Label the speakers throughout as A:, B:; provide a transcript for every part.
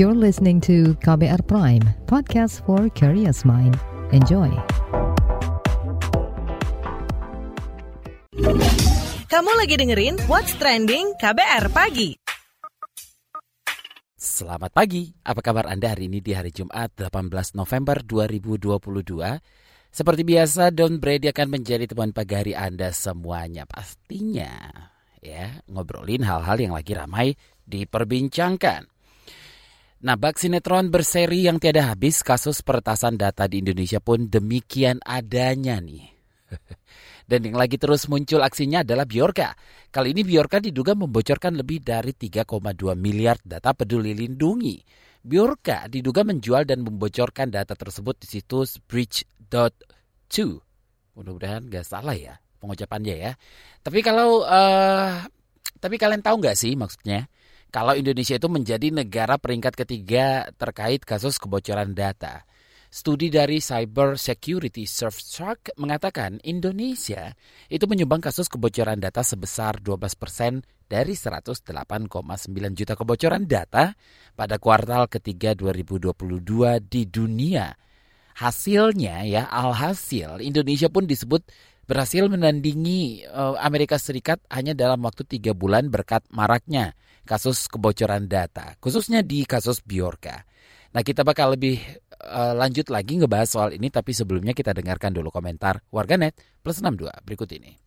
A: You're listening to KBR Prime, podcast for curious mind. Enjoy.
B: Kamu lagi dengerin What's Trending KBR Pagi.
C: Selamat pagi, apa kabar Anda hari ini di hari Jumat 18 November 2022? Seperti biasa, Don Brady akan menjadi teman pagi hari Anda semuanya pastinya. Ya, ngobrolin hal-hal yang lagi ramai diperbincangkan. Nah, bak sinetron berseri yang tiada habis kasus peretasan data di Indonesia pun demikian adanya nih. Dan yang lagi terus muncul aksinya adalah Biorka. Kali ini Biorka diduga membocorkan lebih dari 3,2 miliar data peduli lindungi. Biorka diduga menjual dan membocorkan data tersebut di situs bridge.to. Mudah-mudahan nggak salah ya pengucapannya ya. Tapi kalau, uh, tapi kalian tahu nggak sih maksudnya? Kalau Indonesia itu menjadi negara peringkat ketiga terkait kasus kebocoran data. Studi dari Cyber Security Surfshark mengatakan Indonesia itu menyumbang kasus kebocoran data sebesar 12 persen dari 108,9 juta kebocoran data pada kuartal ketiga 2022 di dunia. Hasilnya ya, alhasil Indonesia pun disebut berhasil menandingi eh, Amerika Serikat hanya dalam waktu tiga bulan berkat maraknya kasus kebocoran data, khususnya di kasus Biorka. Nah, kita bakal lebih uh, lanjut lagi ngebahas soal ini, tapi sebelumnya kita dengarkan dulu komentar warganet plus 62 berikut ini.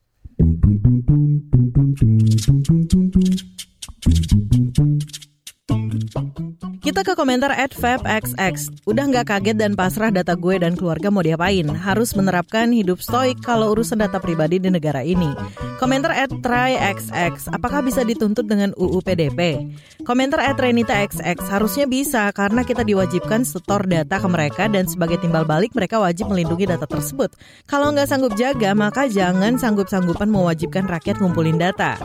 B: Kita ke komentar at FabXX. Udah nggak kaget dan pasrah data gue dan keluarga mau diapain. Harus menerapkan hidup stoik kalau urusan data pribadi di negara ini. Komentar at TryXX. Apakah bisa dituntut dengan UU PDP? Komentar at Renita XX. Harusnya bisa karena kita diwajibkan setor data ke mereka dan sebagai timbal balik mereka wajib melindungi data tersebut. Kalau nggak sanggup jaga, maka jangan sanggup-sanggupan mewajibkan rakyat ngumpulin data.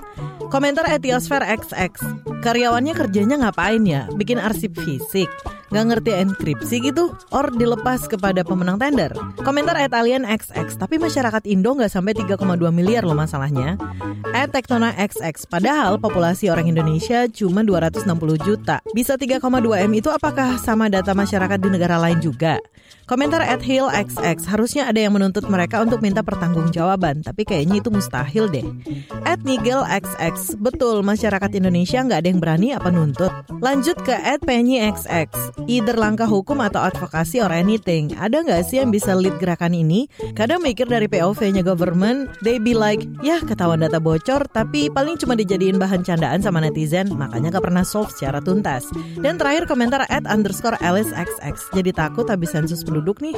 B: Komentar at XX. Karyawannya kerjanya ngapain ya? Bikin arsip fisik, nggak ngerti enkripsi gitu, or dilepas kepada pemenang tender. Komentar at Alien XX, tapi masyarakat Indo nggak sampai 3,2 miliar loh masalahnya. At Tektona XX, padahal populasi orang Indonesia cuma 260 juta. Bisa 3,2 M itu apakah sama data masyarakat di negara lain juga? Komentar at Hill XX, harusnya ada yang menuntut mereka untuk minta pertanggungjawaban, tapi kayaknya itu mustahil deh. At Nigel XX, betul masyarakat Indonesia nggak ada yang berani apa nuntut. Lanjut ke at Penny XX, either langkah hukum atau advokasi or anything. Ada nggak sih yang bisa lead gerakan ini? Kadang mikir dari POV-nya government, they be like, ya ketahuan data bocor, tapi paling cuma dijadiin bahan candaan sama netizen, makanya gak pernah solve secara tuntas. Dan terakhir komentar at underscore Alice XX, jadi takut habis sensus penduduk penduduk nih.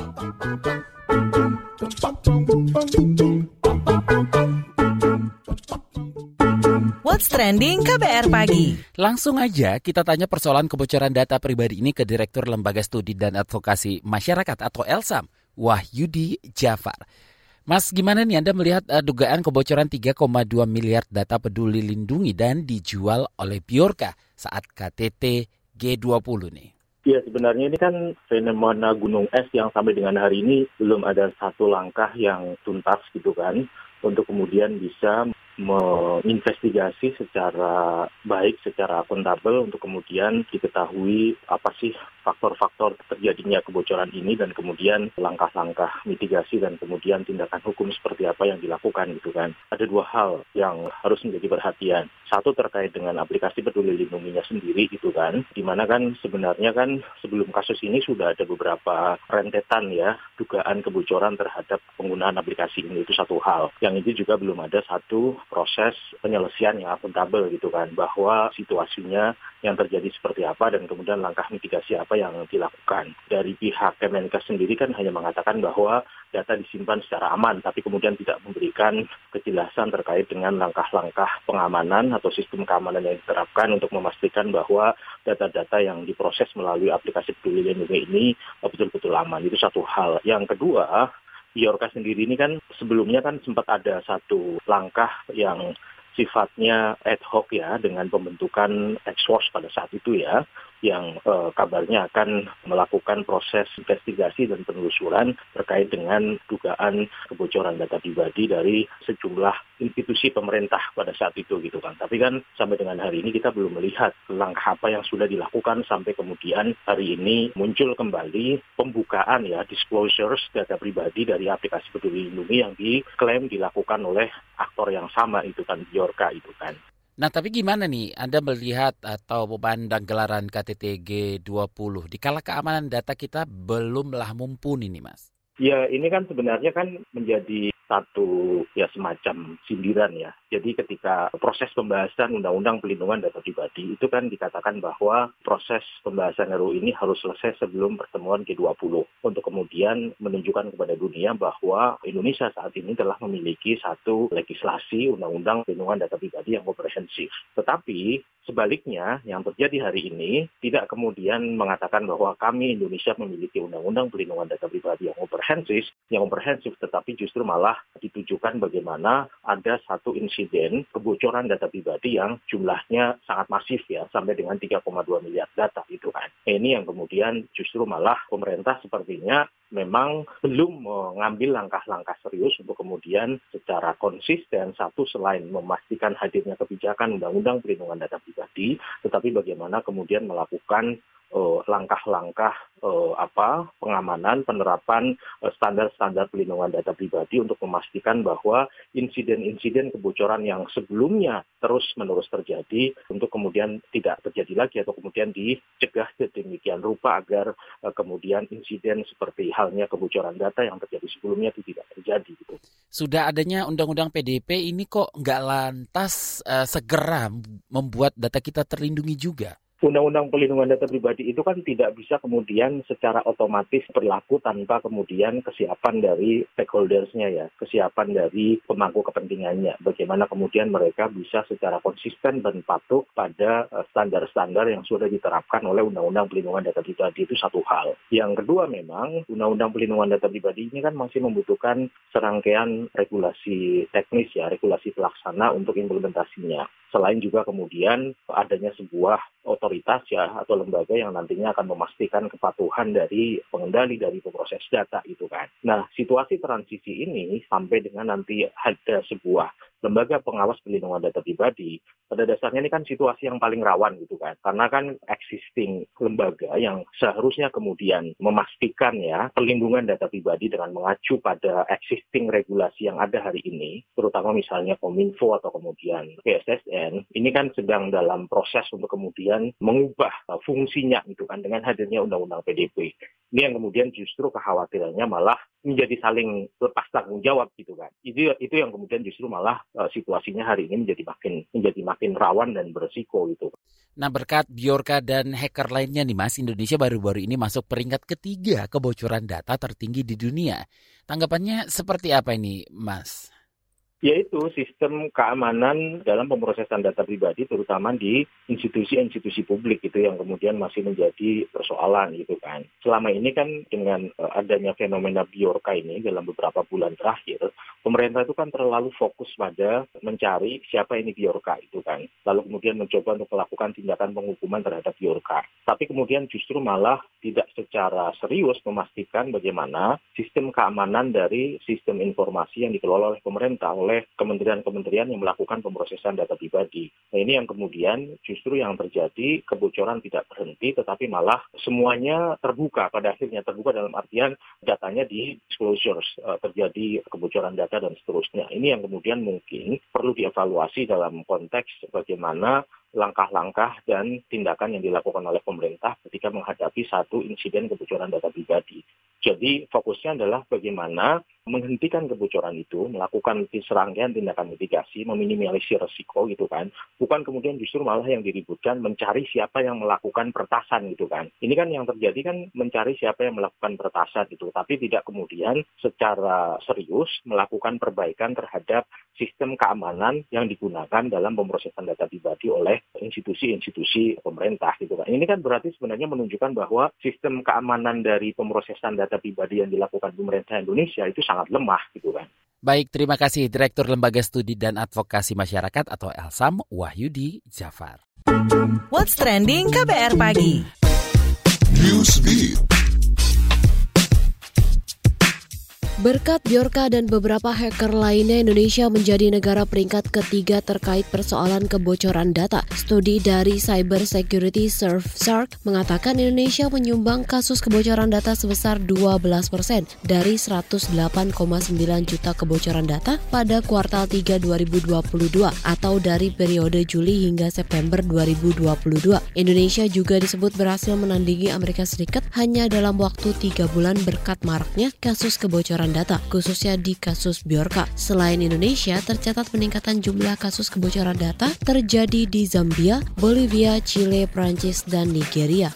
B: What's Trending KBR Pagi.
C: Langsung aja kita tanya persoalan kebocoran data pribadi ini ke Direktur Lembaga Studi dan Advokasi Masyarakat atau ELSAM, Wahyudi Jafar. Mas, gimana nih Anda melihat uh, dugaan kebocoran 3,2 miliar data peduli lindungi dan dijual oleh Biorka saat KTT G20 nih?
D: Ya sebenarnya ini kan fenomena gunung es yang sampai dengan hari ini belum ada satu langkah yang tuntas gitu kan untuk kemudian bisa menginvestigasi secara baik, secara akuntabel untuk kemudian diketahui apa sih faktor-faktor terjadinya kebocoran ini dan kemudian langkah-langkah mitigasi dan kemudian tindakan hukum seperti apa yang dilakukan gitu kan. Ada dua hal yang harus menjadi perhatian. Satu terkait dengan aplikasi peduli lindunginya sendiri gitu kan, di mana kan sebenarnya kan sebelum kasus ini sudah ada beberapa rentetan ya dugaan kebocoran terhadap penggunaan aplikasi ini itu satu hal. Yang ini juga belum ada satu proses penyelesaian yang akuntabel gitu kan bahwa situasinya yang terjadi seperti apa dan kemudian langkah mitigasi apa yang dilakukan. Dari pihak Kemenkes sendiri kan hanya mengatakan bahwa data disimpan secara aman tapi kemudian tidak memberikan kejelasan terkait dengan langkah-langkah pengamanan atau sistem keamanan yang diterapkan untuk memastikan bahwa data-data yang diproses melalui aplikasi peduli lindungi ini betul-betul aman. Itu satu hal. Yang kedua, Biorka sendiri ini kan sebelumnya kan sempat ada satu langkah yang sifatnya ad hoc ya dengan pembentukan task force pada saat itu ya yang uh, kabarnya akan melakukan proses investigasi dan penelusuran terkait dengan dugaan kebocoran data pribadi dari sejumlah institusi pemerintah pada saat itu gitu kan. Tapi kan sampai dengan hari ini kita belum melihat langkah apa yang sudah dilakukan sampai kemudian hari ini muncul kembali pembukaan ya disclosures data pribadi dari aplikasi Peduli Lindungi yang diklaim dilakukan oleh aktor yang sama itu kan Biorka itu kan.
C: Nah, tapi gimana nih Anda melihat atau memandang gelaran KTT G20 di kala keamanan data kita belumlah mumpuni nih, Mas?
D: Ya, ini kan sebenarnya kan menjadi satu ya semacam sindiran ya. Jadi ketika proses pembahasan Undang-Undang Pelindungan Data Pribadi itu kan dikatakan bahwa proses pembahasan RUU ini harus selesai sebelum pertemuan G20 untuk kemudian menunjukkan kepada dunia bahwa Indonesia saat ini telah memiliki satu legislasi Undang-Undang Pelindungan Data Pribadi yang komprehensif. Tetapi sebaliknya yang terjadi hari ini tidak kemudian mengatakan bahwa kami Indonesia memiliki Undang-Undang Pelindungan Data Pribadi yang komprehensif, yang komprehensif tetapi justru malah ditujukan bagaimana ada satu insiden kebocoran data pribadi yang jumlahnya sangat masif ya sampai dengan 3,2 miliar data itu kan. Ini yang kemudian justru malah pemerintah sepertinya memang belum mengambil langkah-langkah serius untuk kemudian secara konsisten satu selain memastikan hadirnya kebijakan undang-undang perlindungan data pribadi, tetapi bagaimana kemudian melakukan langkah-langkah uh, apa pengamanan penerapan uh, standar-standar pelindungan data pribadi untuk memastikan bahwa insiden-insiden kebocoran yang sebelumnya terus-menerus terjadi untuk kemudian tidak terjadi lagi atau kemudian dicegah sedemikian rupa agar uh, kemudian insiden seperti halnya kebocoran data yang terjadi sebelumnya itu tidak terjadi gitu.
C: Sudah adanya undang-undang PDP ini kok nggak lantas uh, segera membuat data kita terlindungi juga?
D: Undang-undang pelindungan data pribadi itu kan tidak bisa kemudian secara otomatis berlaku tanpa kemudian kesiapan dari stakeholdersnya ya, kesiapan dari pemangku kepentingannya. Bagaimana kemudian mereka bisa secara konsisten dan patuh pada eh, standar-standar yang sudah diterapkan oleh Undang-Undang Pelindungan Data Pribadi itu satu hal. Yang kedua memang Undang-Undang Pelindungan Data Pribadi ini kan masih membutuhkan serangkaian regulasi teknis ya, regulasi pelaksana untuk implementasinya. Selain juga kemudian adanya sebuah otoritas ya atau lembaga yang nantinya akan memastikan kepatuhan dari pengendali dari pemroses data itu kan. Nah, situasi transisi ini sampai dengan nanti ada sebuah lembaga pengawas pelindungan data pribadi, pada dasarnya ini kan situasi yang paling rawan gitu kan. Karena kan existing lembaga yang seharusnya kemudian memastikan ya pelindungan data pribadi dengan mengacu pada existing regulasi yang ada hari ini, terutama misalnya Kominfo atau kemudian PSSN, ini kan sedang dalam proses untuk kemudian mengubah fungsinya gitu kan dengan hadirnya Undang-Undang PDP. Ini yang kemudian justru kekhawatirannya malah menjadi saling lepas tanggung jawab gitu kan. Itu itu yang kemudian justru malah uh, situasinya hari ini menjadi makin menjadi makin rawan dan beresiko gitu.
C: Nah berkat Biorka dan hacker lainnya nih Mas, Indonesia baru-baru ini masuk peringkat ketiga kebocoran data tertinggi di dunia. Tanggapannya seperti apa ini Mas?
D: Yaitu sistem keamanan dalam pemrosesan data pribadi terutama di institusi-institusi publik itu yang kemudian masih menjadi persoalan gitu kan. Selama ini kan dengan uh, adanya fenomena biorka ini dalam beberapa bulan terakhir, pemerintah itu kan terlalu fokus pada mencari siapa ini biorka itu kan. Lalu kemudian mencoba untuk melakukan tindakan penghukuman terhadap biorka. Tapi kemudian justru malah tidak secara serius memastikan bagaimana sistem keamanan dari sistem informasi yang dikelola oleh pemerintah oleh kementerian-kementerian yang melakukan pemrosesan data pribadi. Nah ini yang kemudian justru yang terjadi kebocoran tidak berhenti tetapi malah semuanya terbuka pada akhirnya terbuka dalam artian datanya di disclosures uh, terjadi kebocoran data dan seterusnya. Ini yang kemudian mungkin perlu dievaluasi dalam konteks bagaimana langkah-langkah dan tindakan yang dilakukan oleh pemerintah ketika menghadapi satu insiden kebocoran data pribadi. Jadi fokusnya adalah bagaimana menghentikan kebocoran itu, melakukan serangkaian tindakan mitigasi, meminimalisir resiko gitu kan. Bukan kemudian justru malah yang diributkan mencari siapa yang melakukan pertasan gitu kan. Ini kan yang terjadi kan mencari siapa yang melakukan pertasan itu, tapi tidak kemudian secara serius melakukan perbaikan terhadap sistem keamanan yang digunakan dalam pemrosesan data pribadi oleh institusi-institusi pemerintah gitu kan. Ini kan berarti sebenarnya menunjukkan bahwa sistem keamanan dari pemrosesan data pribadi yang dilakukan pemerintah Indonesia itu sangat lemah gitu kan.
C: Baik, terima kasih Direktur Lembaga Studi dan Advokasi Masyarakat atau Elsam Wahyudi Jafar.
B: What's trending KBR pagi?
E: Newsbeat.
F: Berkat Bjorka dan beberapa hacker lainnya, Indonesia menjadi negara peringkat ketiga terkait persoalan kebocoran data. Studi dari Cyber Security Surf Shark mengatakan Indonesia menyumbang kasus kebocoran data sebesar 12 persen dari 108,9 juta kebocoran data pada kuartal 3 2022 atau dari periode Juli hingga September 2022. Indonesia juga disebut berhasil menandingi Amerika Serikat hanya dalam waktu tiga bulan berkat maraknya kasus kebocoran data, khususnya di kasus Bjorka. Selain Indonesia, tercatat peningkatan jumlah kasus kebocoran data terjadi di Zambia, Bolivia, Chile, Prancis, dan Nigeria.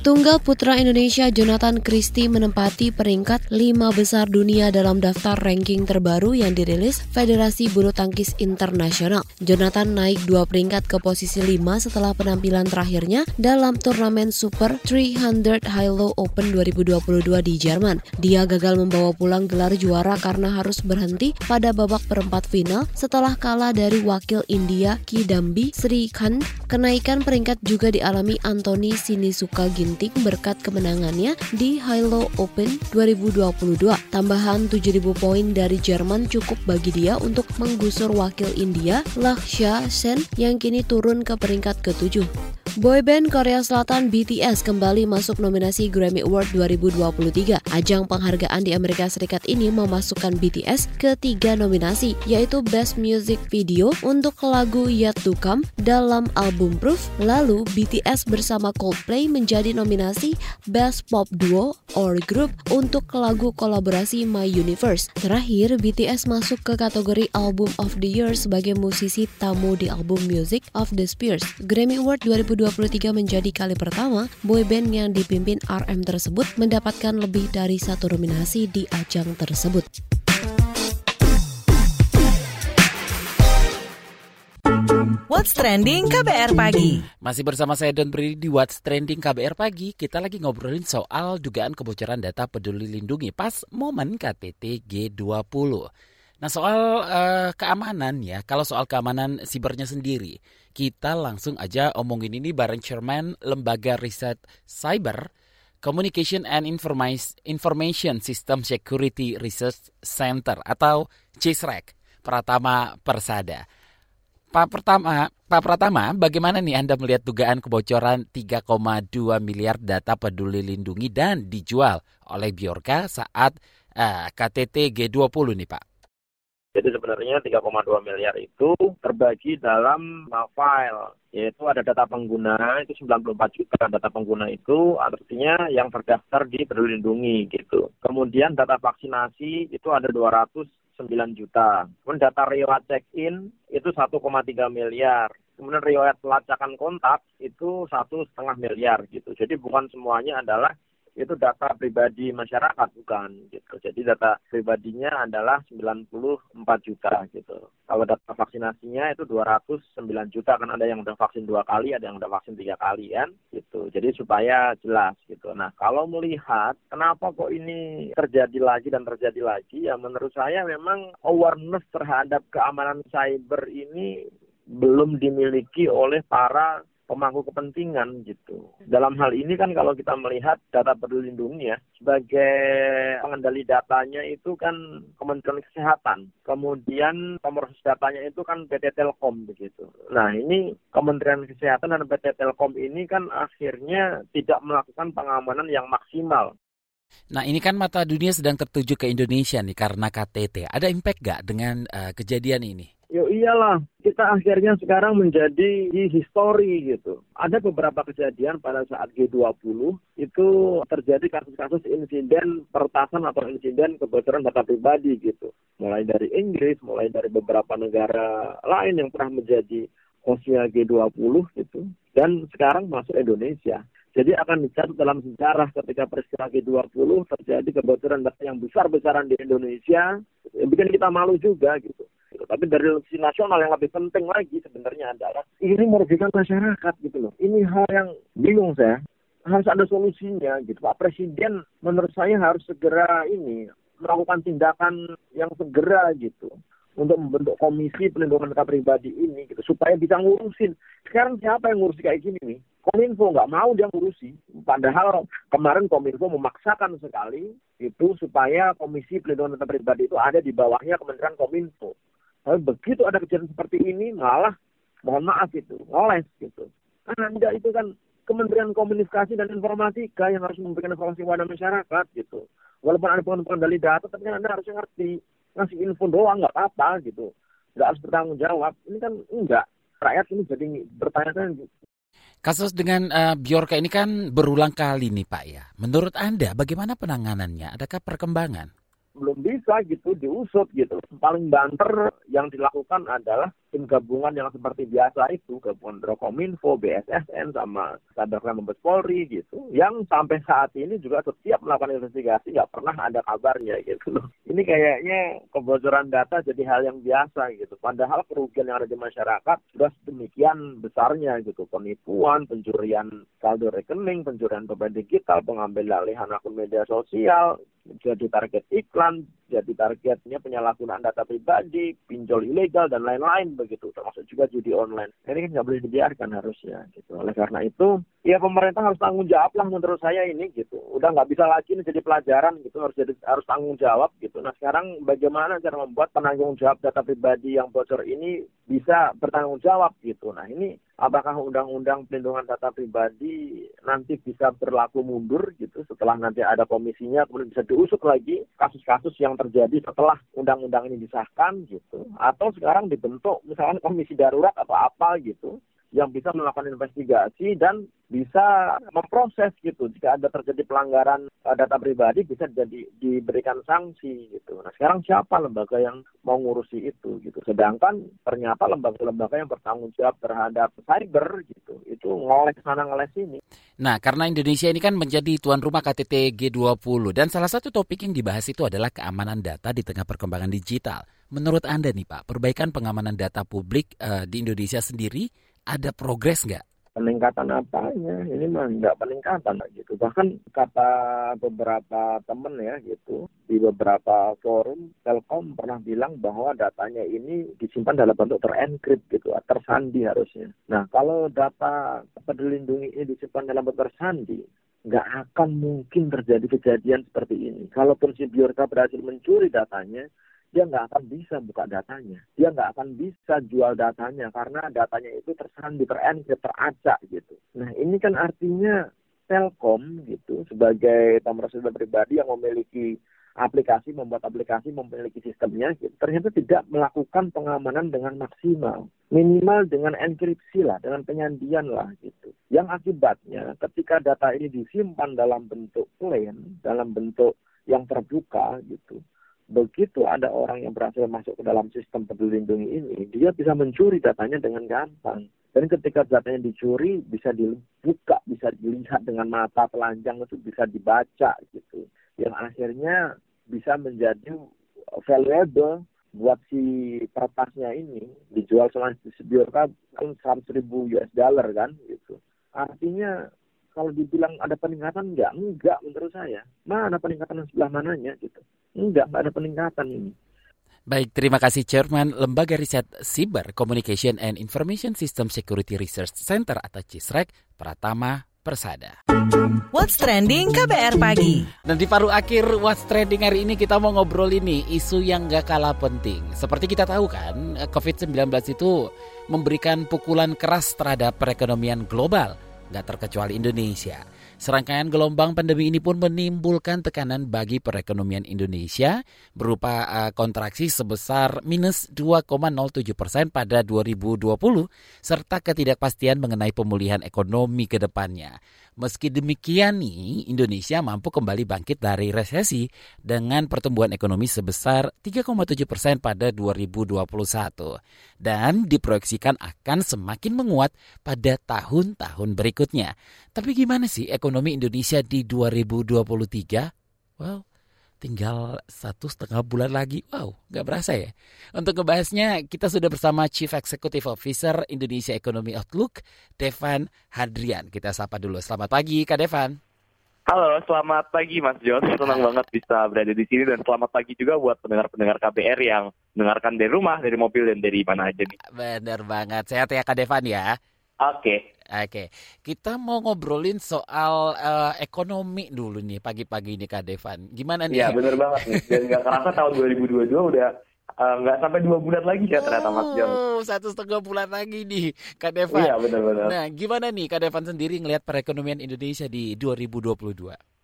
F: Tunggal putra Indonesia Jonathan Christie menempati peringkat 5 besar dunia dalam daftar ranking terbaru yang dirilis Federasi Bulu Tangkis Internasional. Jonathan naik dua peringkat ke posisi 5 setelah penampilan terakhirnya dalam turnamen Super 300 Hilo Open 2022 di Jerman. Dia gagal membawa pulang gelar juara karena harus berhenti pada babak perempat final setelah kalah dari wakil India Kidambi Sri Khan. Kenaikan peringkat juga dialami Anthony Sinisuka Ginting penting berkat kemenangannya di Hilo Open 2022. Tambahan 7.000 poin dari Jerman cukup bagi dia untuk menggusur wakil India Lakshya Sen yang kini turun ke peringkat ke-7. Boyband Korea Selatan BTS kembali masuk nominasi Grammy Award 2023. Ajang penghargaan di Amerika Serikat ini memasukkan BTS ke tiga nominasi, yaitu Best Music Video untuk lagu Yet to Come dalam album Proof, lalu BTS bersama Coldplay menjadi nominasi Best Pop Duo or Group untuk lagu kolaborasi My Universe. Terakhir, BTS masuk ke kategori Album of the Year sebagai musisi tamu di album Music of the Spears. Grammy Award 2023 2023 menjadi kali pertama boyband yang dipimpin RM tersebut mendapatkan lebih dari satu nominasi di ajang tersebut.
B: What's Trending KBR Pagi.
C: Masih bersama saya Don Brady di What's Trending KBR Pagi. Kita lagi ngobrolin soal dugaan kebocoran data peduli lindungi pas momen KTT G20. Nah soal uh, keamanan ya, kalau soal keamanan sibernya sendiri, kita langsung aja omongin ini bareng Chairman Lembaga Riset Cyber Communication and Information System Security Research Center atau CISREC, Pratama Persada. Pak Pertama, Pak Pratama, bagaimana nih Anda melihat dugaan kebocoran 3,2 miliar data peduli lindungi dan dijual oleh Biorka saat uh, KTT G20 nih Pak?
G: Jadi sebenarnya 3,2 miliar itu terbagi dalam file, yaitu ada data pengguna itu 94 juta data pengguna itu artinya yang terdaftar di Peduli Lindungi gitu. Kemudian data vaksinasi itu ada 209 juta. Kemudian data riwayat check-in itu 1,3 miliar. Kemudian riwayat pelacakan kontak itu satu setengah miliar gitu. Jadi bukan semuanya adalah itu data pribadi masyarakat bukan gitu. Jadi data pribadinya adalah 94 juta gitu. Kalau data vaksinasinya itu 209 juta kan ada yang udah vaksin dua kali, ada yang udah vaksin tiga kali kan gitu. Jadi supaya jelas gitu. Nah kalau melihat kenapa kok ini terjadi lagi dan terjadi lagi ya menurut saya memang awareness terhadap keamanan cyber ini belum dimiliki oleh para pemangku kepentingan gitu. Dalam hal ini kan kalau kita melihat data peduli ya, sebagai pengendali datanya itu kan Kementerian Kesehatan. Kemudian pemroses datanya itu kan PT Telkom begitu. Nah ini Kementerian Kesehatan dan PT Telkom ini kan akhirnya tidak melakukan pengamanan yang maksimal.
C: Nah ini kan mata dunia sedang tertuju ke Indonesia nih karena KTT. Ada impact gak dengan uh, kejadian ini?
G: Yo iyalah, kita akhirnya sekarang menjadi histori gitu. Ada beberapa kejadian pada saat G20 itu terjadi kasus-kasus insiden pertasan atau insiden kebocoran data pribadi gitu. Mulai dari Inggris, mulai dari beberapa negara lain yang pernah menjadi hostnya G20 gitu. Dan sekarang masuk Indonesia. Jadi akan dicatat dalam sejarah ketika peristiwa G20 terjadi kebocoran data yang besar-besaran di Indonesia, yang bikin kita malu juga gitu. Tapi dari sisi nasional yang lebih penting lagi sebenarnya adalah ini merugikan masyarakat gitu loh. Ini hal yang bingung saya. Harus ada solusinya gitu. Pak Presiden menurut saya harus segera ini melakukan tindakan yang segera gitu untuk membentuk komisi pelindungan data pribadi ini gitu supaya bisa ngurusin. Sekarang siapa yang ngurusin kayak gini nih? Kominfo nggak mau dia ngurusi. Padahal kemarin Kominfo memaksakan sekali itu supaya Komisi Pelindungan Data Pribadi itu ada di bawahnya Kementerian Kominfo. Tapi begitu ada kejadian seperti ini malah mohon maaf itu ngoles gitu. Anda itu kan Kementerian Komunikasi dan Informatika yang harus memberikan informasi kepada masyarakat gitu. Walaupun ada pengendali data, tapi kan Anda harus ngerti. Ngasih info doang nggak apa-apa gitu. Nggak harus bertanggung jawab. Ini kan enggak. Rakyat ini jadi bertanya-tanya
C: Kasus dengan uh, Bjorka ini kan berulang kali nih Pak ya. Menurut Anda bagaimana penanganannya? Adakah perkembangan?
G: Belum bisa gitu diusut gitu. Paling banter yang dilakukan adalah tim gabungan yang seperti biasa itu, gabungan Drokominfo, BSSN, sama Sadarkan Mabes Polri gitu, yang sampai saat ini juga setiap melakukan investigasi nggak pernah ada kabarnya gitu. Ini kayaknya kebocoran data jadi hal yang biasa gitu. Padahal kerugian yang ada di masyarakat sudah sedemikian besarnya gitu. Penipuan, pencurian saldo rekening, pencurian dompet digital, pengambil alihan akun media sosial, jadi target iklan, jadi targetnya penyalahgunaan data pribadi, pinjol ilegal dan lain-lain begitu, termasuk juga judi online. Ini kan nggak boleh dibiarkan harusnya gitu. Oleh karena itu, ya pemerintah harus tanggung jawab lah menurut saya ini gitu. Udah nggak bisa lagi ini jadi pelajaran gitu, harus jadi harus tanggung jawab gitu. Nah sekarang bagaimana cara membuat penanggung jawab data pribadi yang bocor ini bisa bertanggung jawab gitu. Nah ini apakah undang-undang pelindungan data pribadi nanti bisa berlaku mundur gitu setelah nanti ada komisinya kemudian bisa diusut lagi kasus-kasus yang terjadi setelah undang-undang ini disahkan gitu atau sekarang dibentuk misalnya komisi darurat atau apa gitu yang bisa melakukan investigasi dan bisa memproses gitu jika ada terjadi pelanggaran uh, data pribadi bisa jadi diberikan sanksi gitu. Nah sekarang siapa lembaga yang mau ngurusi itu gitu. Sedangkan ternyata lembaga-lembaga yang bertanggung jawab terhadap cyber gitu itu ngoles sana ngoles sini.
C: Nah karena Indonesia ini kan menjadi tuan rumah KTT G20 dan salah satu topik yang dibahas itu adalah keamanan data di tengah perkembangan digital. Menurut Anda nih Pak, perbaikan pengamanan data publik uh, di Indonesia sendiri ada progres nggak?
G: peningkatan apanya? Ini mah nggak peningkatan gitu. Bahkan kata beberapa temen ya gitu di beberapa forum Telkom pernah bilang bahwa datanya ini disimpan dalam bentuk terenkrip gitu tersandi harusnya. Nah kalau data peduli ini disimpan dalam bentuk tersandi nggak akan mungkin terjadi kejadian seperti ini. Kalaupun si Biorka berhasil mencuri datanya dia nggak akan bisa buka datanya. Dia nggak akan bisa jual datanya karena datanya itu tersandi, terenkrip, teracak gitu. Nah ini kan artinya Telkom gitu sebagai data pribadi yang memiliki aplikasi, membuat aplikasi, memiliki sistemnya, gitu, ternyata tidak melakukan pengamanan dengan maksimal. Minimal dengan enkripsi lah, dengan penyandian lah gitu. Yang akibatnya ketika data ini disimpan dalam bentuk plain, dalam bentuk yang terbuka gitu, begitu ada orang yang berhasil masuk ke dalam sistem peduli lindungi ini, dia bisa mencuri datanya dengan gampang. Dan ketika datanya dicuri, bisa dibuka, bisa dilihat dengan mata telanjang itu bisa dibaca gitu. Yang akhirnya bisa menjadi valuable buat si kertasnya ini dijual sama distributor kan 100 ribu US dollar kan gitu. Artinya kalau dibilang ada peningkatan enggak, enggak menurut saya. Mana peningkatan sebelah mananya gitu. Enggak, enggak ada peningkatan ini.
C: Baik, terima kasih Chairman Lembaga Riset Cyber Communication and Information System Security Research Center atau CISREC, Pratama Persada.
B: What's Trending KBR Pagi.
C: Dan di paruh akhir What's Trending hari ini kita mau ngobrol ini isu yang gak kalah penting. Seperti kita tahu kan, COVID-19 itu memberikan pukulan keras terhadap perekonomian global, gak terkecuali Indonesia. Serangkaian gelombang pandemi ini pun menimbulkan tekanan bagi perekonomian Indonesia berupa uh, kontraksi sebesar minus 2,07 persen pada 2020 serta ketidakpastian mengenai pemulihan ekonomi ke depannya. Meski demikian nih, Indonesia mampu kembali bangkit dari resesi dengan pertumbuhan ekonomi sebesar 3,7 persen pada 2021 dan diproyeksikan akan semakin menguat pada tahun-tahun berikutnya. Tapi gimana sih ekonomi Indonesia di 2023? Well, tinggal satu setengah bulan lagi. Wow, nggak berasa ya. Untuk ngebahasnya, kita sudah bersama Chief Executive Officer Indonesia Economy Outlook, Devan Hadrian. Kita sapa dulu. Selamat pagi, Kak Devan.
H: Halo, selamat pagi Mas Jos. Senang banget bisa berada di sini dan selamat pagi juga buat pendengar-pendengar KBR yang mendengarkan dari rumah, dari mobil dan dari mana aja nih.
C: Bener banget. Sehat ya Kak Devan ya.
H: Oke.
C: Oke, kita mau ngobrolin soal uh, ekonomi dulu nih pagi-pagi ini Kak Devan. Gimana nih?
H: Iya bener banget nih. Dan nggak kerasa tahun 2022 udah uh, nggak sampai dua bulan lagi ya ternyata Mas John.
C: Oh, satu setengah bulan lagi nih Kak Devan.
H: Iya benar-benar.
C: Nah, gimana nih Kak Devan sendiri ngelihat perekonomian Indonesia di 2022?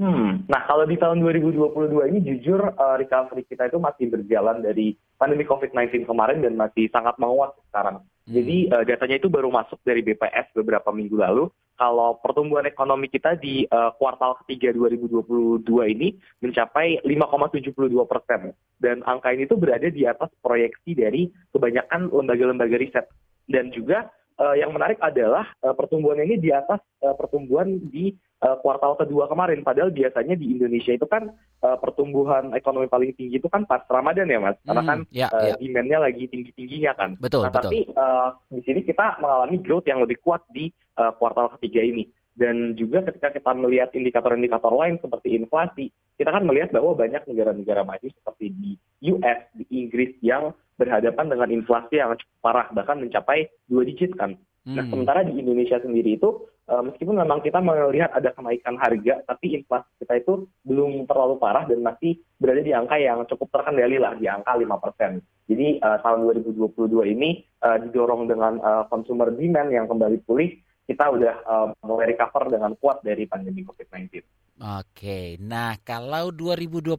H: Hmm, nah kalau di tahun 2022 ini jujur uh, recovery kita itu masih berjalan dari pandemi COVID-19 kemarin dan masih sangat menguat sekarang. Hmm. Jadi uh, datanya itu baru masuk dari BPS beberapa minggu lalu. Kalau pertumbuhan ekonomi kita di uh, kuartal ketiga 2022 ini mencapai 5,72 persen. Dan angka ini tuh berada di atas proyeksi dari kebanyakan lembaga-lembaga riset. Dan juga uh, yang menarik adalah uh, pertumbuhan ini di atas uh, pertumbuhan di uh, kuartal kedua kemarin. Padahal biasanya di Indonesia itu kan uh, pertumbuhan ekonomi paling tinggi itu kan pas Ramadan ya mas, karena hmm, kan ya, uh, ya. demand-nya lagi tinggi-tingginya kan.
C: Betul.
H: Nah,
C: betul.
H: Tapi uh, di sini kita mengalami growth yang lebih kuat di uh, kuartal ketiga ini. Dan juga ketika kita melihat indikator-indikator lain seperti inflasi, kita kan melihat bahwa banyak negara-negara maju seperti di US, di Inggris yang berhadapan dengan inflasi yang parah, bahkan mencapai dua digit kan. Nah, hmm. sementara di Indonesia sendiri itu, uh, meskipun memang kita melihat ada kenaikan harga, tapi inflasi kita itu belum terlalu parah dan masih berada di angka yang cukup terkendali lah, di angka 5%. Jadi uh, tahun 2022 ini uh, didorong dengan uh, consumer demand yang kembali pulih, kita udah uh, mulai recover dengan kuat dari pandemi COVID-19.
C: Oke, nah kalau 2023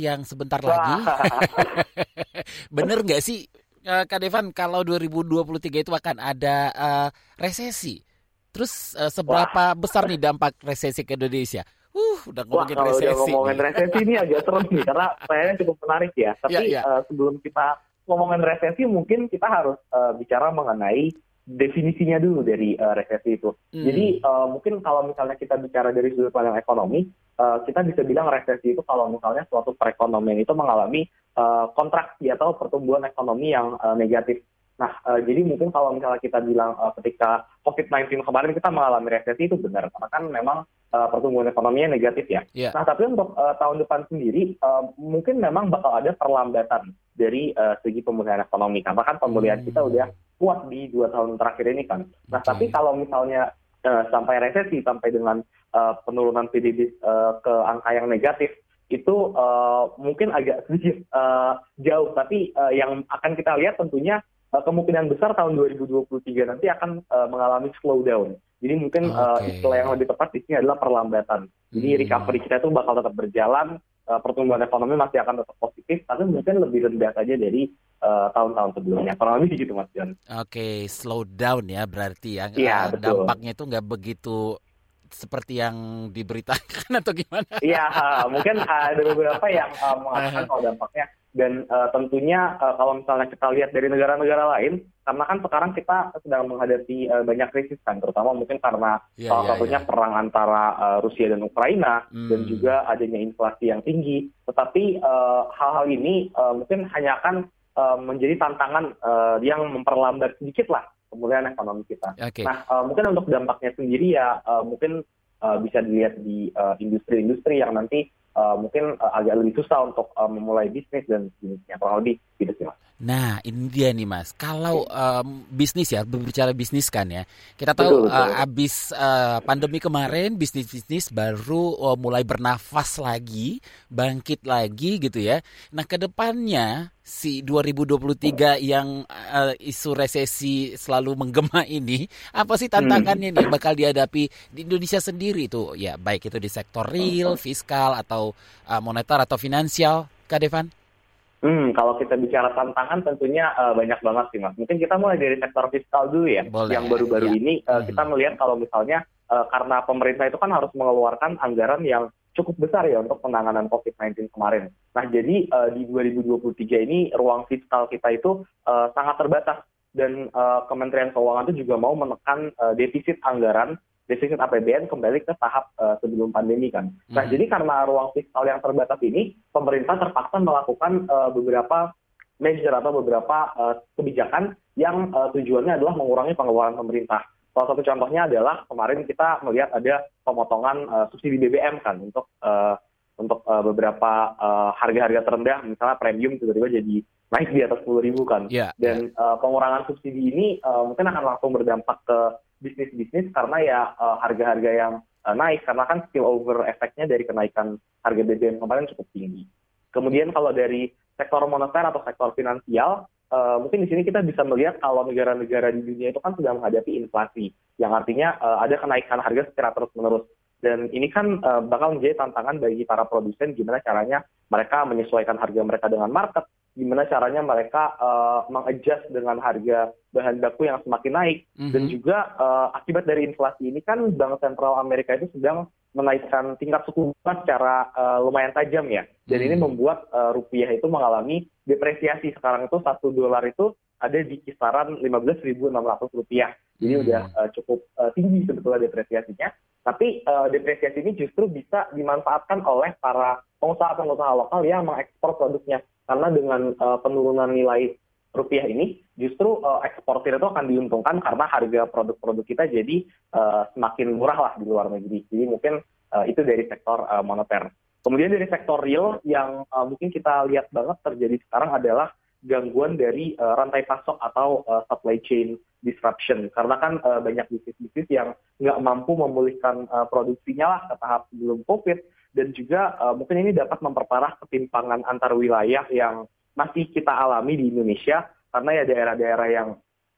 C: yang sebentar lagi, bener nggak sih uh, Kak Devan kalau 2023 itu akan ada uh, resesi. Terus uh, seberapa Wah. besar nih dampak resesi ke Indonesia? Uh, udah ngomongin
H: Wah, kalau
C: resesi.
H: Udah ngomongin resesi ini agak seru nih karena kayaknya cukup menarik ya. Tapi ya, ya. Uh, sebelum kita ngomongin resesi mungkin kita harus uh, bicara mengenai definisinya dulu dari uh, resesi itu. Hmm. Jadi uh, mungkin kalau misalnya kita bicara dari sudut pandang ekonomi, uh, kita bisa bilang resesi itu kalau misalnya suatu perekonomian itu mengalami uh, kontraksi atau pertumbuhan ekonomi yang uh, negatif. Nah, uh, jadi mungkin kalau misalnya kita bilang uh, ketika COVID-19 kemarin kita mengalami resesi itu benar, karena kan memang uh, pertumbuhan ekonominya negatif ya. Yeah. Nah, tapi untuk uh, tahun depan sendiri, uh, mungkin memang bakal ada perlambatan dari uh, segi pemulihan ekonomi, karena kan pemulihan hmm. kita udah kuat di dua tahun terakhir ini kan. Nah, okay. tapi kalau misalnya uh, sampai resesi, sampai dengan uh, penurunan PDB uh, ke angka yang negatif, itu uh, mungkin agak sedikit uh, jauh. Tapi uh, yang akan kita lihat tentunya uh, kemungkinan besar tahun 2023 nanti akan uh, mengalami slowdown. Jadi mungkin okay. uh, istilah yang lebih tepat di sini adalah perlambatan. Jadi hmm. recovery kita itu bakal tetap berjalan, uh, pertumbuhan ekonomi masih akan tetap positif, tapi mungkin lebih rendah saja dari tahun tahun-tahun sebelumnya. Kurang lebih gitu Mas John.
C: Oke, okay, slow down ya berarti ya. Iya, uh, Dampaknya itu nggak begitu seperti yang diberitakan atau gimana?
H: Iya, mungkin ada beberapa yang uh, mengatakan kalau dampaknya dan uh, tentunya uh, kalau misalnya kita lihat dari negara-negara lain, karena kan sekarang kita sedang menghadapi uh, banyak krisis kan, terutama mungkin karena yeah, salah yeah, satunya yeah. perang antara uh, Rusia dan Ukraina hmm. dan juga adanya inflasi yang tinggi. Tetapi hal-hal uh, ini uh, mungkin hanya akan uh, menjadi tantangan uh, yang memperlambat sedikit lah pemulihan ekonomi kita. Okay. Nah, uh, mungkin untuk dampaknya sendiri ya uh, mungkin uh, bisa dilihat di industri-industri uh, yang nanti uh, mungkin uh, agak lebih susah untuk uh, memulai bisnis dan jenisnya kurang lebih gitu sih mas.
C: Nah, ini dia nih Mas. Kalau um, bisnis ya, berbicara bisnis kan ya. Kita tahu betul, betul. Uh, abis uh, pandemi kemarin bisnis-bisnis baru uh, mulai bernafas lagi, bangkit lagi gitu ya. Nah, ke depannya si 2023 yang uh, isu resesi selalu menggema ini, apa sih tantangannya hmm. nih bakal dihadapi di Indonesia sendiri itu? Ya, baik itu di sektor real, fiskal atau uh, moneter atau finansial, Kak Devan?
H: Hmm, kalau kita bicara tantangan tentunya uh, banyak banget sih mas. Mungkin kita mulai dari sektor fiskal dulu ya. Boleh. Yang baru-baru ya. ini uh, hmm. kita melihat kalau misalnya uh, karena pemerintah itu kan harus mengeluarkan anggaran yang cukup besar ya untuk penanganan COVID-19 kemarin. Nah jadi uh, di 2023 ini ruang fiskal kita itu uh, sangat terbatas dan uh, Kementerian Keuangan itu juga mau menekan uh, defisit anggaran defisit APBN kembali ke tahap uh, sebelum pandemi kan. Nah, hmm. jadi karena ruang fiskal yang terbatas ini, pemerintah terpaksa melakukan uh, beberapa measure atau beberapa uh, kebijakan yang uh, tujuannya adalah mengurangi pengeluaran pemerintah. Salah satu contohnya adalah kemarin kita melihat ada pemotongan uh, subsidi BBM kan untuk uh, untuk uh, beberapa harga-harga uh, terendah, misalnya premium tiba-tiba jadi naik di atas sepuluh ribu kan. Yeah, Dan yeah. Uh, pengurangan subsidi ini uh, mungkin akan langsung berdampak ke bisnis-bisnis karena ya harga-harga yang naik karena kan spillover efeknya dari kenaikan harga BBM kemarin cukup tinggi. Kemudian kalau dari sektor moneter atau sektor finansial, uh, mungkin di sini kita bisa melihat kalau negara-negara di dunia itu kan sedang menghadapi inflasi, yang artinya uh, ada kenaikan harga secara terus-menerus. Dan ini kan uh, bakal menjadi tantangan bagi para produsen gimana caranya mereka menyesuaikan harga mereka dengan market, gimana caranya mereka uh, mengadjust dengan harga bahan baku yang semakin naik. Mm-hmm. Dan juga uh, akibat dari inflasi ini kan Bank Sentral Amerika itu sedang menaikkan tingkat suku bunga secara uh, lumayan tajam ya. Dan mm-hmm. ini membuat uh, rupiah itu mengalami depresiasi. Sekarang itu satu dolar itu ada di kisaran 15.600 rupiah. Jadi hmm. udah uh, cukup uh, tinggi sebetulnya depresiasinya. Tapi uh, depresiasi ini justru bisa dimanfaatkan oleh para pengusaha-pengusaha lokal yang mengekspor produknya. Karena dengan uh, penurunan nilai rupiah ini, justru uh, eksportir itu akan diuntungkan karena harga produk-produk kita jadi uh, semakin murah lah di luar negeri. Jadi mungkin uh, itu dari sektor uh, moneter. Kemudian dari sektor real yang uh, mungkin kita lihat banget terjadi sekarang adalah gangguan dari uh, rantai pasok atau uh, supply chain disruption karena kan uh, banyak bisnis-bisnis yang nggak mampu memulihkan uh, produksinya lah ke tahap sebelum COVID dan juga uh, mungkin ini dapat memperparah ketimpangan antar wilayah yang masih kita alami di Indonesia. Karena ya daerah-daerah yang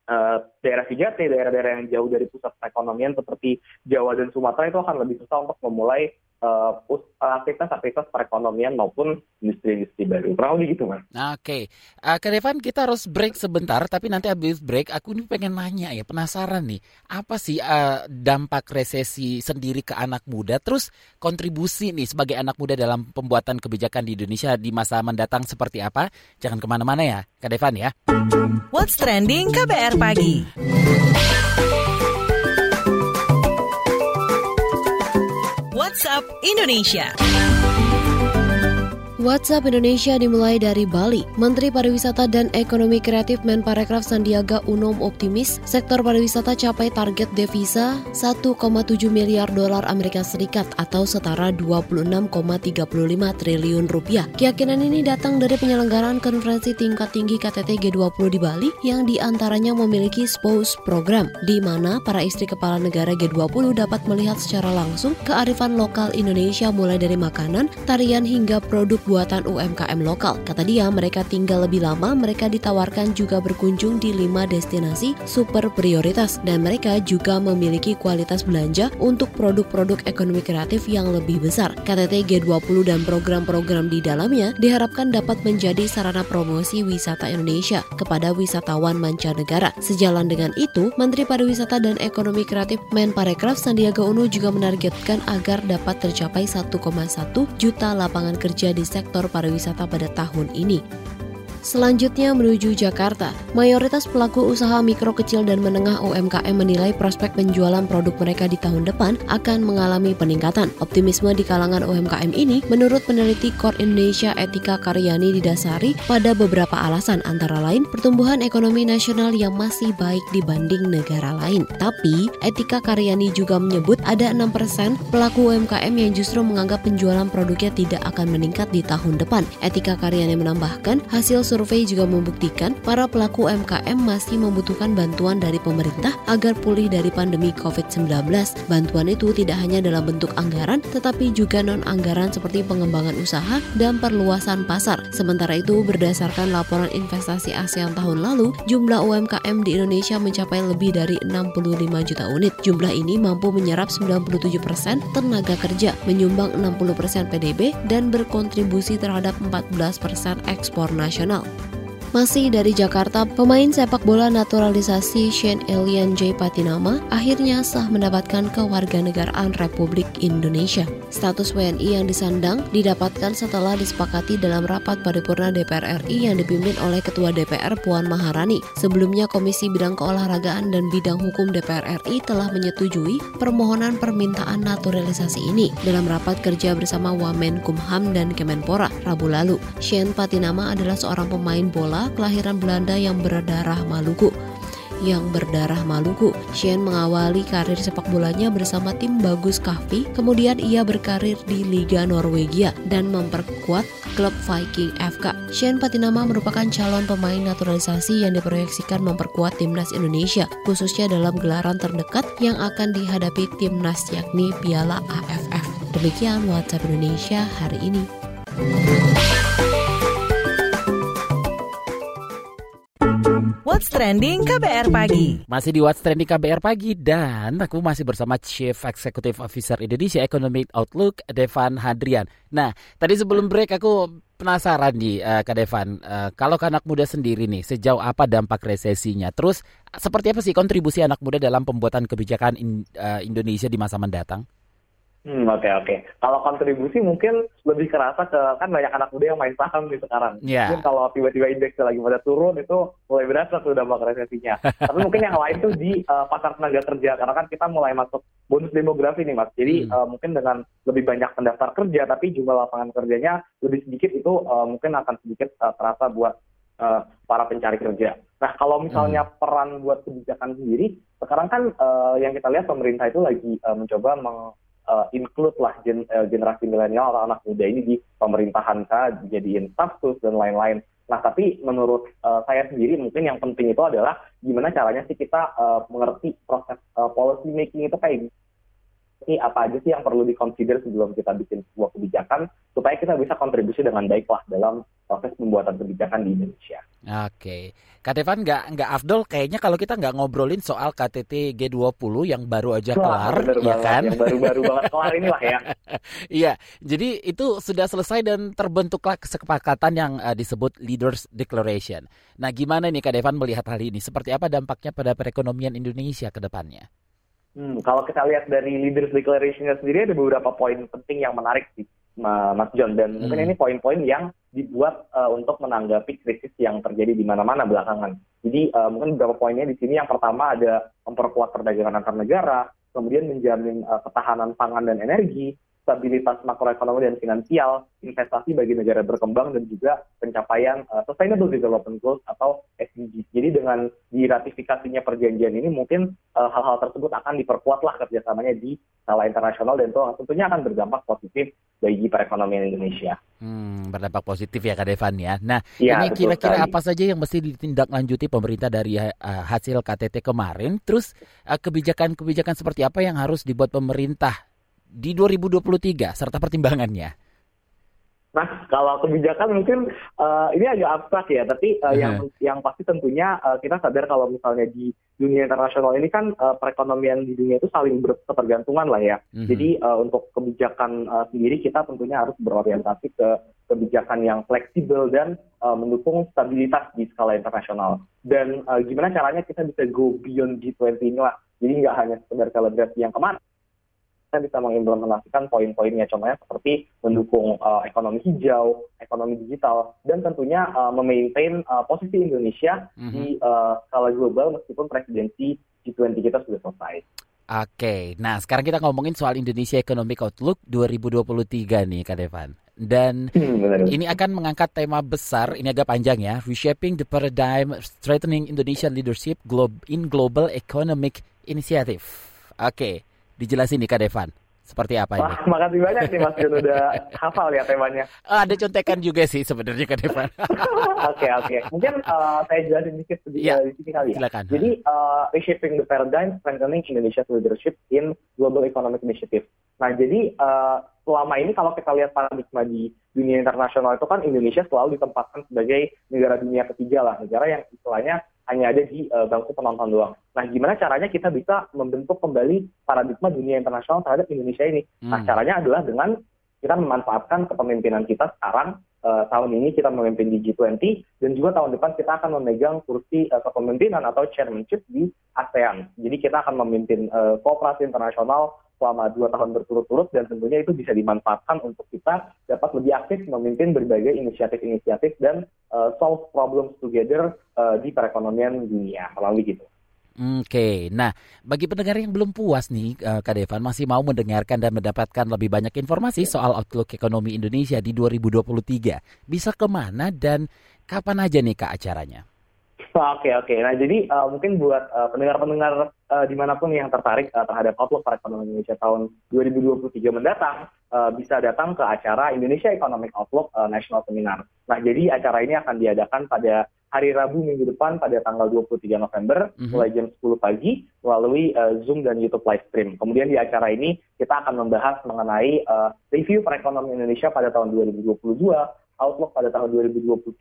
H: uh, daerah 3T, daerah-daerah yang jauh dari pusat perekonomian seperti Jawa dan Sumatera itu akan lebih susah untuk memulai uh, aktivitas-aktivitas perekonomian maupun industri-industri baru. Kurang lebih gitu, Mas.
C: Oke. Okay. Uh, Kak Devan, kita harus break sebentar, tapi nanti habis break aku ini pengen nanya ya, penasaran nih. Apa sih uh, dampak resesi sendiri ke anak muda? Terus kontribusi nih sebagai anak muda dalam pembuatan kebijakan di Indonesia di masa mendatang seperti apa? Jangan ke mana-mana ya, Kak Devan ya.
B: What's Trending KBR Pagi. WhatsApp Indonesia.
F: WhatsApp Indonesia dimulai dari Bali. Menteri Pariwisata dan Ekonomi Kreatif Menparekraf Sandiaga Uno optimis sektor pariwisata capai target devisa 1,7 miliar dolar Amerika Serikat atau setara 26,35 triliun rupiah. Keyakinan ini datang dari penyelenggaraan konferensi tingkat tinggi KTT G20 di Bali yang di antaranya memiliki spouse program, di mana para istri kepala negara G20 dapat melihat secara langsung kearifan lokal Indonesia mulai dari makanan, tarian hingga produk buatan UMKM lokal. Kata dia, mereka tinggal lebih lama, mereka ditawarkan juga berkunjung di lima destinasi super prioritas dan mereka juga memiliki kualitas belanja untuk produk-produk ekonomi kreatif yang lebih besar. KTT G20 dan program-program di dalamnya diharapkan dapat menjadi sarana promosi wisata Indonesia kepada wisatawan mancanegara. Sejalan dengan itu, Menteri Pariwisata dan Ekonomi Kreatif Menparekraf Sandiaga Uno juga menargetkan agar dapat tercapai 1,1 juta lapangan kerja di sektor sektor pariwisata pada tahun ini. Selanjutnya menuju Jakarta. Mayoritas pelaku usaha mikro kecil dan menengah UMKM menilai prospek penjualan produk mereka di tahun depan akan mengalami peningkatan. Optimisme di kalangan UMKM ini menurut peneliti Kor Indonesia Etika Karyani didasari pada beberapa alasan antara lain pertumbuhan ekonomi nasional yang masih baik dibanding negara lain. Tapi Etika Karyani juga menyebut ada 6% pelaku UMKM yang justru menganggap penjualan produknya tidak akan meningkat di tahun depan. Etika Karyani menambahkan hasil survei juga membuktikan para pelaku UMKM masih membutuhkan bantuan dari pemerintah agar pulih dari pandemi COVID-19. Bantuan itu tidak hanya dalam bentuk anggaran, tetapi juga non-anggaran seperti pengembangan usaha dan perluasan pasar. Sementara itu, berdasarkan laporan investasi ASEAN tahun lalu, jumlah UMKM di Indonesia mencapai lebih dari 65 juta unit. Jumlah ini mampu menyerap 97 persen tenaga kerja, menyumbang 60 persen PDB, dan berkontribusi terhadap 14 persen ekspor nasional. now. Masih dari Jakarta, pemain sepak bola naturalisasi Shane Elian J. Patinama akhirnya sah mendapatkan kewarganegaraan Republik Indonesia. Status WNI yang disandang didapatkan setelah disepakati dalam rapat paripurna DPR RI yang dipimpin oleh Ketua DPR Puan Maharani. Sebelumnya Komisi Bidang Keolahragaan dan Bidang Hukum DPR RI telah menyetujui permohonan permintaan naturalisasi ini dalam rapat kerja bersama Wamenkumham dan Kemenpora Rabu lalu. Shane Patinama adalah seorang pemain bola kelahiran Belanda yang berdarah Maluku. yang berdarah Maluku. Shane mengawali karir sepak bolanya bersama tim Bagus Kahvi, kemudian ia berkarir di Liga Norwegia dan memperkuat klub Viking FK. Shane Patinama merupakan calon pemain naturalisasi yang diproyeksikan memperkuat timnas Indonesia, khususnya dalam gelaran terdekat yang akan dihadapi timnas yakni Piala AFF. Demikian WhatsApp Indonesia hari ini.
B: What's Trending KBR Pagi.
C: Masih di What's Trending KBR Pagi dan aku masih bersama Chief Executive Officer Indonesia Economic Outlook Devan Hadrian. Nah, tadi sebelum break aku penasaran nih uh, Kak Devan, uh, kalau ke anak muda sendiri nih sejauh apa dampak resesinya? Terus seperti apa sih kontribusi anak muda dalam pembuatan kebijakan in, uh, Indonesia di masa mendatang?
H: Hmm, oke okay, oke. Okay. Kalau kontribusi mungkin lebih kerasa ke kan banyak anak muda yang main saham nih sekarang. Yeah. Mungkin kalau tiba-tiba indeks lagi pada turun itu mulai berasa tuh dampak resesinya. Tapi mungkin yang lain tuh di uh, pasar tenaga kerja karena kan kita mulai masuk bonus demografi nih mas. Jadi hmm. uh, mungkin dengan lebih banyak pendaftar kerja tapi jumlah lapangan kerjanya lebih sedikit itu uh, mungkin akan sedikit uh, terasa buat uh, para pencari kerja. Nah kalau misalnya hmm. peran buat kebijakan sendiri, sekarang kan uh, yang kita lihat pemerintah itu lagi uh, mencoba meng uh, include lah gen, uh, generasi milenial atau anak muda ini di pemerintahan kan dijadiin status dan lain-lain. Nah, tapi menurut uh, saya sendiri mungkin yang penting itu adalah gimana caranya sih kita uh, mengerti proses uh, policy making itu kayak ini apa aja sih yang perlu dikonsider sebelum kita bikin sebuah kebijakan supaya kita bisa kontribusi dengan baik lah dalam proses pembuatan kebijakan di Indonesia.
C: Oke, Kak Devan nggak nggak Afdol kayaknya kalau kita nggak ngobrolin soal KTT G20 yang baru aja Wah, kelar, ya kan?
H: Yang baru-baru banget kelar inilah ya.
C: Iya, jadi itu sudah selesai dan terbentuklah kesepakatan yang uh, disebut Leaders Declaration. Nah, gimana nih Kak Devan melihat hal ini? Seperti apa dampaknya pada perekonomian Indonesia ke depannya?
H: Hmm, kalau kita lihat dari Leaders Declaration-nya sendiri ada beberapa poin penting yang menarik sih, Mas John. Dan hmm. mungkin ini poin-poin yang dibuat uh, untuk menanggapi krisis yang terjadi di mana-mana belakangan. Jadi uh, mungkin beberapa poinnya di sini yang pertama ada memperkuat perdagangan antar negara, kemudian menjamin uh, ketahanan pangan dan energi, stabilitas makroekonomi dan finansial, investasi bagi negara berkembang dan juga pencapaian uh, Sustainable Development Goals atau SDGs. Jadi dengan diratifikasinya perjanjian ini mungkin eh, hal-hal tersebut akan diperkuatlah kerjasamanya di skala internasional dan itu tentunya akan berdampak positif bagi perekonomian Indonesia.
C: Hmm, berdampak positif ya Kak Devan ya. Nah, ya, ini kira-kira apa saja yang mesti ditindaklanjuti pemerintah dari uh, hasil KTT kemarin? Terus kebijakan-kebijakan uh, seperti apa yang harus dibuat pemerintah di 2023 serta pertimbangannya?
H: Nah, kalau kebijakan mungkin uh, ini agak abstrak ya, tapi uh, uh-huh. yang yang pasti tentunya uh, kita sadar kalau misalnya di dunia internasional ini kan uh, perekonomian di dunia itu saling berketergantungan lah ya. Uh-huh. Jadi uh, untuk kebijakan uh, sendiri kita tentunya harus berorientasi ke kebijakan yang fleksibel dan uh, mendukung stabilitas di skala internasional. Dan uh, gimana caranya kita bisa go beyond G20 ini lah. Jadi nggak hanya sekedar selebrasi yang kemarin kita bisa mengimplementasikan poin-poinnya contohnya seperti mendukung uh, ekonomi hijau, ekonomi digital dan tentunya uh, memaintain uh, posisi Indonesia mm-hmm. di uh, skala global meskipun presidensi G20 kita sudah selesai.
C: Oke, nah sekarang kita ngomongin soal Indonesia Economic Outlook 2023 nih Kak Devan. Dan hmm, ini akan mengangkat tema besar, ini agak panjang ya, Reshaping the Paradigm, Strengthening Indonesian Leadership in Global Economic Initiative. Oke, dijelasin nih Kak Devan. Seperti apa ini?
H: Wah, makasih banyak nih Mas Jun udah hafal ya temanya.
C: Ada contekan juga sih sebenarnya Kak Devan.
H: Oke, oke. Mungkin uh, saya jelasin dikit sedikit ya, di sini kali ya. Silakan. Jadi, uh, reshaping the paradigm, strengthening Indonesia's leadership in global economic initiative. Nah, jadi uh, selama ini kalau kita lihat paradigma di dunia internasional itu kan Indonesia selalu ditempatkan sebagai negara dunia ketiga lah, negara yang istilahnya hanya ada di uh, bangku penonton doang. Nah, gimana caranya kita bisa membentuk kembali paradigma dunia internasional terhadap Indonesia ini? Nah, hmm. Nah, caranya adalah dengan kita memanfaatkan kepemimpinan kita sekarang uh, tahun ini kita memimpin di G20 dan juga tahun depan kita akan memegang kursi uh, kepemimpinan atau chairmanship di ASEAN. Jadi kita akan memimpin uh, kooperasi internasional selama dua tahun berturut-turut dan tentunya itu bisa dimanfaatkan untuk kita dapat lebih aktif memimpin berbagai inisiatif-inisiatif dan uh, solve problems together uh, di perekonomian dunia melalui gitu.
C: Oke, nah bagi pendengar yang belum puas nih, uh, Kak Devan masih mau mendengarkan dan mendapatkan lebih banyak informasi soal outlook ekonomi Indonesia di 2023, bisa ke mana dan kapan aja nih Kak acaranya?
H: Oke oke. Nah jadi uh, mungkin buat uh, pendengar-pendengar uh, di mana pun yang tertarik uh, terhadap outlook perekonomian Indonesia tahun 2023 mendatang uh, bisa datang ke acara Indonesia Economic Outlook uh, National Seminar. Nah jadi acara ini akan diadakan pada hari Rabu minggu depan pada tanggal 23 November mm-hmm. mulai jam 10 pagi melalui uh, Zoom dan YouTube live stream. Kemudian di acara ini kita akan membahas mengenai uh, review perekonomian Indonesia pada tahun 2022 outlook pada tahun 2023.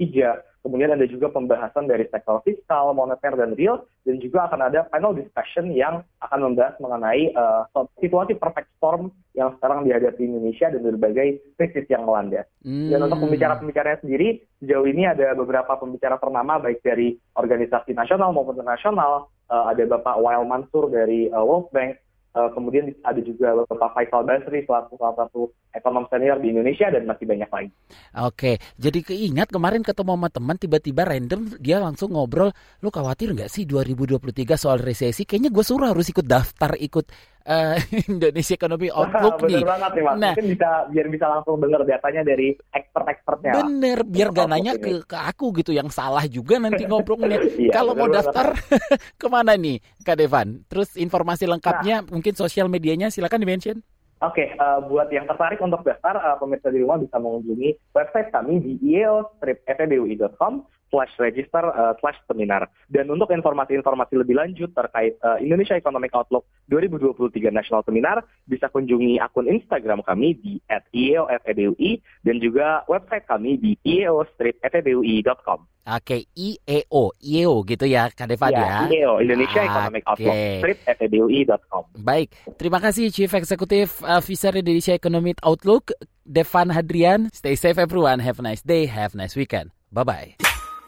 H: Kemudian ada juga pembahasan dari sektor fiskal, moneter, dan real. Dan juga akan ada panel discussion yang akan membahas mengenai uh, situasi perfect storm yang sekarang dihadapi Indonesia dan berbagai krisis yang melanda. Hmm. Dan untuk pembicara-pembicaranya sendiri, sejauh ini ada beberapa pembicara ternama baik dari organisasi nasional maupun internasional. Uh, ada Bapak Wael Mansur dari uh, World Bank, Uh, kemudian ada juga Bapak Faisal Basri selaku salah satu ekonom senior di Indonesia dan masih banyak lagi.
C: Oke, jadi keingat kemarin ketemu sama teman tiba-tiba random dia langsung ngobrol, lu khawatir nggak sih 2023 soal resesi? Kayaknya gue suruh harus ikut daftar ikut uh, Indonesia Economy Outlook
H: Wah, nih. banget nih mas. Nah, Mungkin bisa biar bisa langsung dengar datanya dari expert-expertnya.
C: Bener, biar gak nanya ke, ke aku gitu yang salah juga nanti ngobrolnya. iya, Kalau mau daftar ke mana nih Kak Devan? Terus informasi lengkapnya nah, mungkin sosial medianya silakan di-mention.
H: Oke, okay, uh, eh, buat yang tertarik untuk daftar, uh, pemirsa di rumah bisa mengunjungi website kami di ieo-febui.com slash register uh, slash seminar. Dan untuk informasi-informasi lebih lanjut terkait uh, Indonesia Economic Outlook 2023 National Seminar, bisa kunjungi akun Instagram kami di at ieofebui dan juga website kami di ieo-febui.com.
C: Oke, IEO, IEO gitu ya, Kak Devan ya.
H: ya. IEO, Indonesia okay. Economic Outlook, febui.com.
C: Baik, terima kasih Chief Executive Officer Indonesia Economic Outlook, Devan Hadrian. Stay safe everyone, have a nice day, have a nice weekend. Bye-bye.